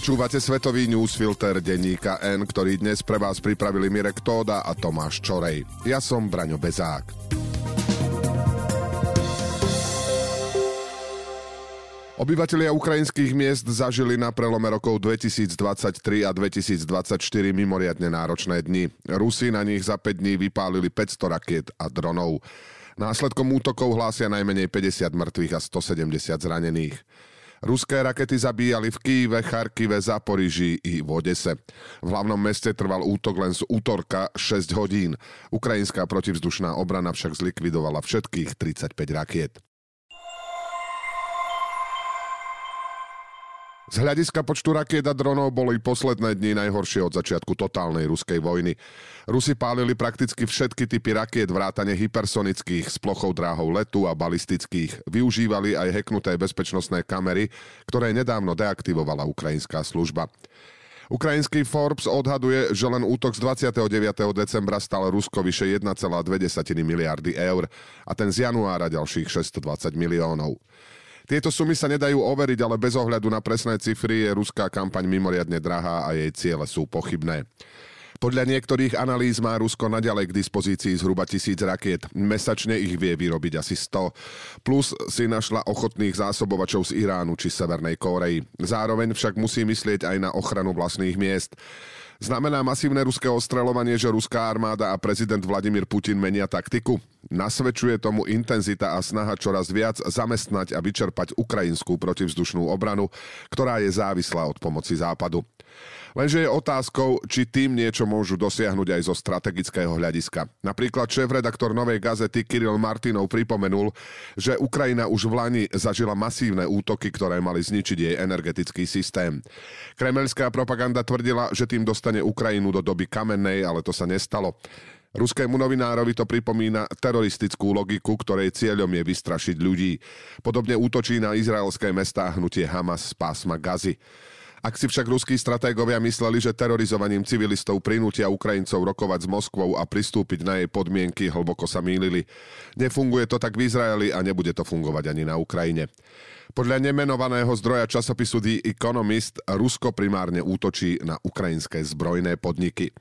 Počúvate svetový newsfilter denníka N, ktorý dnes pre vás pripravili Mirek Tóda a Tomáš Čorej. Ja som Braňo Bezák. Obyvatelia ukrajinských miest zažili na prelome rokov 2023 a 2024 mimoriadne náročné dni. Rusi na nich za 5 dní vypálili 500 rakiet a dronov. Následkom útokov hlásia najmenej 50 mŕtvych a 170 zranených. Ruské rakety zabíjali v Kýve, Charkive, Zaporiži i v Odese. V hlavnom meste trval útok len z útorka 6 hodín. Ukrajinská protivzdušná obrana však zlikvidovala všetkých 35 rakiet. Z hľadiska počtu rakiet a dronov boli posledné dni najhoršie od začiatku totálnej ruskej vojny. Rusi pálili prakticky všetky typy rakiet vrátane hypersonických s plochou dráhou letu a balistických. Využívali aj heknuté bezpečnostné kamery, ktoré nedávno deaktivovala ukrajinská služba. Ukrajinský Forbes odhaduje, že len útok z 29. decembra stal Rusko vyše 1,2 miliardy eur a ten z januára ďalších 620 miliónov. Tieto sumy sa nedajú overiť, ale bez ohľadu na presné cifry je ruská kampaň mimoriadne drahá a jej ciele sú pochybné. Podľa niektorých analýz má Rusko naďalej k dispozícii zhruba tisíc rakiet. Mesačne ich vie vyrobiť asi 100. Plus si našla ochotných zásobovačov z Iránu či Severnej Kórei. Zároveň však musí myslieť aj na ochranu vlastných miest. Znamená masívne ruské ostreľovanie, že ruská armáda a prezident Vladimír Putin menia taktiku? Nasvedčuje tomu intenzita a snaha čoraz viac zamestnať a vyčerpať ukrajinskú protivzdušnú obranu, ktorá je závislá od pomoci Západu. Lenže je otázkou, či tým niečo môžu dosiahnuť aj zo strategického hľadiska. Napríklad šéf-redaktor Novej gazety Kiril Martinov pripomenul, že Ukrajina už v Lani zažila masívne útoky, ktoré mali zničiť jej energetický systém. Kremelská propaganda tvrdila, že tým dostane Ukrajinu do doby kamennej, ale to sa nestalo. Ruskému novinárovi to pripomína teroristickú logiku, ktorej cieľom je vystrašiť ľudí. Podobne útočí na izraelské mestá hnutie Hamas z pásma Gazy. Ak si však ruskí stratégovia mysleli, že terorizovaním civilistov prinútia Ukrajincov rokovať s Moskvou a pristúpiť na jej podmienky, hlboko sa mýlili. Nefunguje to tak v Izraeli a nebude to fungovať ani na Ukrajine. Podľa nemenovaného zdroja časopisu The Economist Rusko primárne útočí na ukrajinské zbrojné podniky.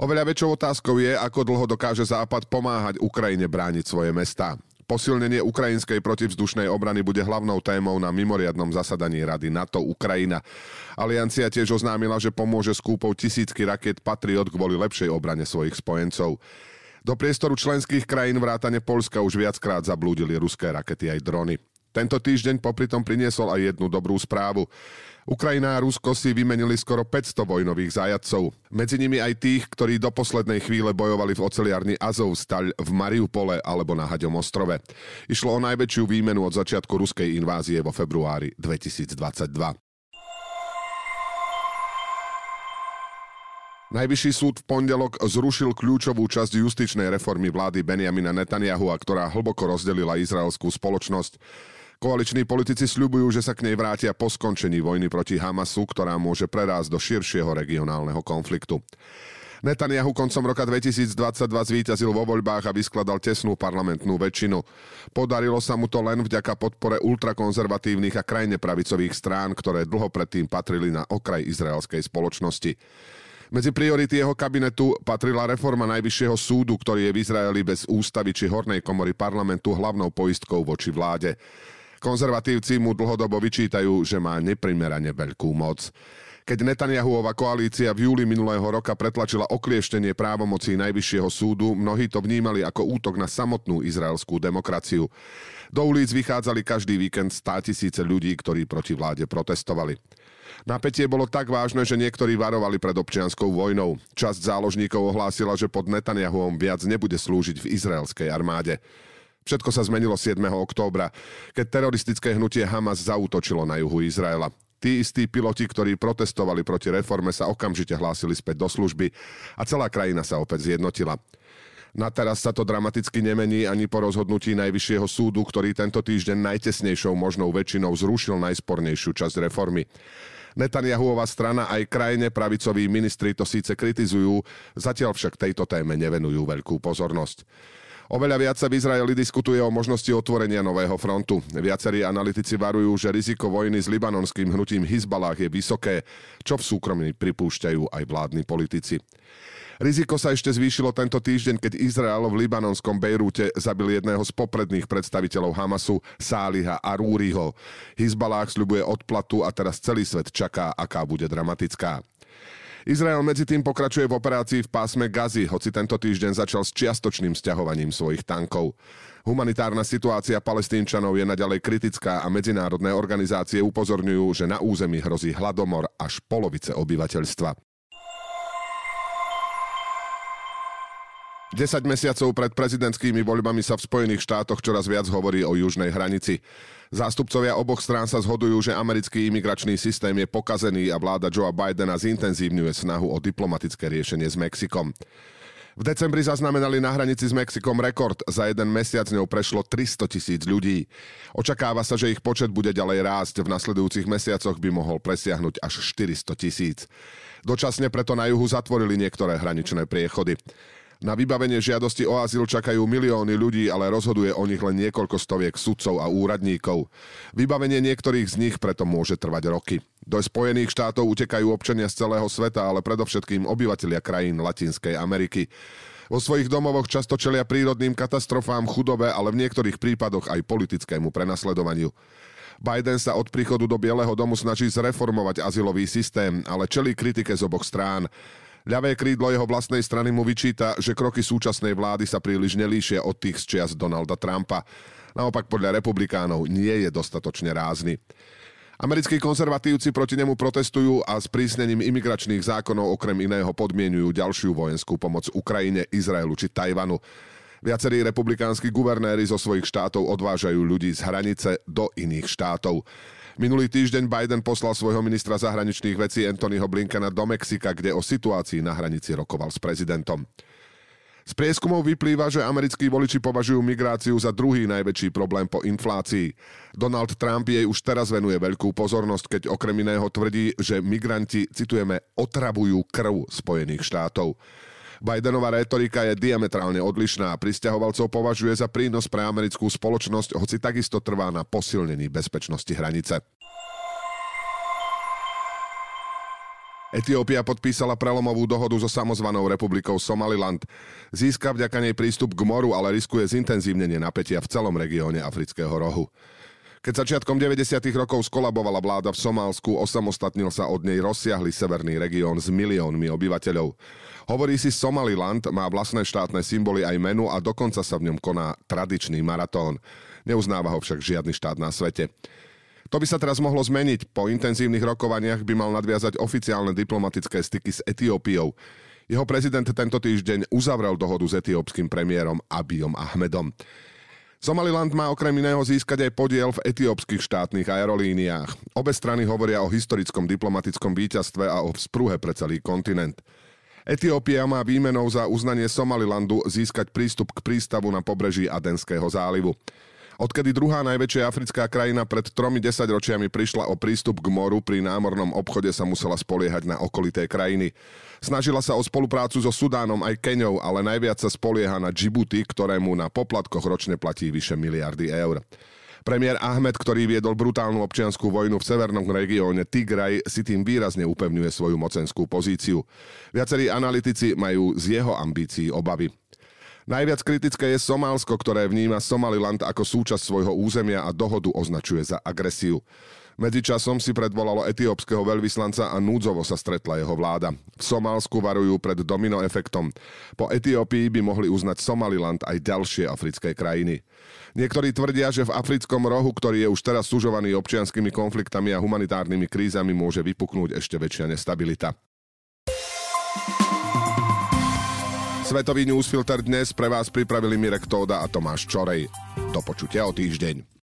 Oveľa väčšou otázkou je, ako dlho dokáže Západ pomáhať Ukrajine brániť svoje mestá. Posilnenie ukrajinskej protivzdušnej obrany bude hlavnou témou na mimoriadnom zasadaní Rady NATO Ukrajina. Aliancia tiež oznámila, že pomôže s kúpou tisícky raket Patriot kvôli lepšej obrane svojich spojencov. Do priestoru členských krajín vrátane Polska už viackrát zablúdili ruské rakety aj drony. Tento týždeň popri tom priniesol aj jednu dobrú správu. Ukrajina a Rusko si vymenili skoro 500 vojnových zajadcov. Medzi nimi aj tých, ktorí do poslednej chvíle bojovali v oceliarni Azovstal v Mariupole alebo na Haďom ostrove. Išlo o najväčšiu výmenu od začiatku ruskej invázie vo februári 2022. Najvyšší súd v pondelok zrušil kľúčovú časť justičnej reformy vlády Benjamina Netanyahu, a ktorá hlboko rozdelila izraelskú spoločnosť. Koaliční politici sľubujú, že sa k nej vrátia po skončení vojny proti Hamasu, ktorá môže prerásť do širšieho regionálneho konfliktu. Netanyahu koncom roka 2022 zvíťazil vo voľbách a vyskladal tesnú parlamentnú väčšinu. Podarilo sa mu to len vďaka podpore ultrakonzervatívnych a krajne pravicových strán, ktoré dlho predtým patrili na okraj izraelskej spoločnosti. Medzi priority jeho kabinetu patrila reforma Najvyššieho súdu, ktorý je v Izraeli bez ústavy či hornej komory parlamentu hlavnou poistkou voči vláde. Konzervatívci mu dlhodobo vyčítajú, že má neprimerane veľkú moc. Keď Netanyahuova koalícia v júli minulého roka pretlačila oklieštenie právomocí Najvyššieho súdu, mnohí to vnímali ako útok na samotnú izraelskú demokraciu. Do ulic vychádzali každý víkend 100 tisíce ľudí, ktorí proti vláde protestovali. Napätie bolo tak vážne, že niektorí varovali pred občianskou vojnou. Časť záložníkov ohlásila, že pod Netanyahuom viac nebude slúžiť v izraelskej armáde. Všetko sa zmenilo 7. októbra, keď teroristické hnutie Hamas zautočilo na juhu Izraela. Tí istí piloti, ktorí protestovali proti reforme, sa okamžite hlásili späť do služby a celá krajina sa opäť zjednotila. Na teraz sa to dramaticky nemení ani po rozhodnutí Najvyššieho súdu, ktorý tento týždeň najtesnejšou možnou väčšinou zrušil najspornejšiu časť reformy. Netanyahuová strana aj krajine pravicoví ministri to síce kritizujú, zatiaľ však tejto téme nevenujú veľkú pozornosť. Oveľa viac sa v Izraeli diskutuje o možnosti otvorenia nového frontu. Viacerí analytici varujú, že riziko vojny s libanonským hnutím Hizbalách je vysoké, čo v súkromí pripúšťajú aj vládni politici. Riziko sa ešte zvýšilo tento týždeň, keď Izrael v libanonskom Bejrúte zabil jedného z popredných predstaviteľov Hamasu, Sáliha Arúriho. Hizbalách sľubuje odplatu a teraz celý svet čaká, aká bude dramatická. Izrael medzi tým pokračuje v operácii v pásme Gazy, hoci tento týždeň začal s čiastočným sťahovaním svojich tankov. Humanitárna situácia palestínčanov je naďalej kritická a medzinárodné organizácie upozorňujú, že na území hrozí hladomor až polovice obyvateľstva. 10 mesiacov pred prezidentskými voľbami sa v Spojených štátoch čoraz viac hovorí o južnej hranici. Zástupcovia oboch strán sa zhodujú, že americký imigračný systém je pokazený a vláda Joea Bidena zintenzívňuje snahu o diplomatické riešenie s Mexikom. V decembri zaznamenali na hranici s Mexikom rekord. Za jeden mesiac ňou prešlo 300 tisíc ľudí. Očakáva sa, že ich počet bude ďalej rásť. V nasledujúcich mesiacoch by mohol presiahnuť až 400 tisíc. Dočasne preto na juhu zatvorili niektoré hraničné priechody. Na vybavenie žiadosti o azyl čakajú milióny ľudí, ale rozhoduje o nich len niekoľko stoviek sudcov a úradníkov. Vybavenie niektorých z nich preto môže trvať roky. Do Spojených štátov utekajú občania z celého sveta, ale predovšetkým obyvatelia krajín Latinskej Ameriky. Vo svojich domovoch často čelia prírodným katastrofám, chudobe, ale v niektorých prípadoch aj politickému prenasledovaniu. Biden sa od príchodu do Bieleho domu snaží zreformovať azylový systém, ale čelí kritike z oboch strán. Ľavé krídlo jeho vlastnej strany mu vyčíta, že kroky súčasnej vlády sa príliš nelíšia od tých z čias Donalda Trumpa. Naopak podľa republikánov nie je dostatočne rázny. Americkí konzervatívci proti nemu protestujú a s prísnením imigračných zákonov okrem iného podmienujú ďalšiu vojenskú pomoc Ukrajine, Izraelu či Tajvanu. Viacerí republikánsky guvernéri zo svojich štátov odvážajú ľudí z hranice do iných štátov. Minulý týždeň Biden poslal svojho ministra zahraničných vecí Anthonyho Blinkena do Mexika, kde o situácii na hranici rokoval s prezidentom. Z prieskumov vyplýva, že americkí voliči považujú migráciu za druhý najväčší problém po inflácii. Donald Trump jej už teraz venuje veľkú pozornosť, keď okrem iného tvrdí, že migranti, citujeme, otravujú krv Spojených štátov. Bidenová retorika je diametrálne odlišná a pristahovalcov považuje za prínos pre americkú spoločnosť, hoci takisto trvá na posilnení bezpečnosti hranice. Etiópia podpísala prelomovú dohodu so samozvanou republikou Somaliland. Získa vďaka nej prístup k moru, ale riskuje zintenzívnenie napätia v celom regióne Afrického rohu. Keď začiatkom 90. rokov skolabovala vláda v Somálsku, osamostatnil sa od nej rozsiahly severný región s miliónmi obyvateľov. Hovorí si Somaliland, má vlastné štátne symboly aj menu a dokonca sa v ňom koná tradičný maratón. Neuznáva ho však žiadny štát na svete. To by sa teraz mohlo zmeniť. Po intenzívnych rokovaniach by mal nadviazať oficiálne diplomatické styky s Etiópiou. Jeho prezident tento týždeň uzavrel dohodu s etiópskym premiérom Abijom Ahmedom. Somaliland má okrem iného získať aj podiel v etiópskych štátnych aerolíniách. Obe strany hovoria o historickom diplomatickom víťazstve a o vzpruhe pre celý kontinent. Etiópia má výmenou za uznanie Somalilandu získať prístup k prístavu na pobreží Adenského zálivu. Odkedy druhá najväčšia africká krajina pred tromi desaťročiami prišla o prístup k moru, pri námornom obchode sa musela spoliehať na okolité krajiny. Snažila sa o spoluprácu so Sudánom aj Keňou, ale najviac sa spolieha na Djibouti, ktorému na poplatkoch ročne platí vyše miliardy eur. Premiér Ahmed, ktorý viedol brutálnu občianskú vojnu v severnom regióne Tigraj, si tým výrazne upevňuje svoju mocenskú pozíciu. Viacerí analytici majú z jeho ambícií obavy. Najviac kritické je Somálsko, ktoré vníma Somaliland ako súčasť svojho územia a dohodu označuje za agresiu. Medzičasom si predvolalo etiópskeho veľvyslanca a núdzovo sa stretla jeho vláda. V Somálsku varujú pred domino efektom. Po Etiópii by mohli uznať Somaliland aj ďalšie africké krajiny. Niektorí tvrdia, že v africkom rohu, ktorý je už teraz sužovaný občianskými konfliktami a humanitárnymi krízami, môže vypuknúť ešte väčšia nestabilita. Svetový newsfilter dnes pre vás pripravili Mirek Tóda a Tomáš Čorej. Do počutia o týždeň.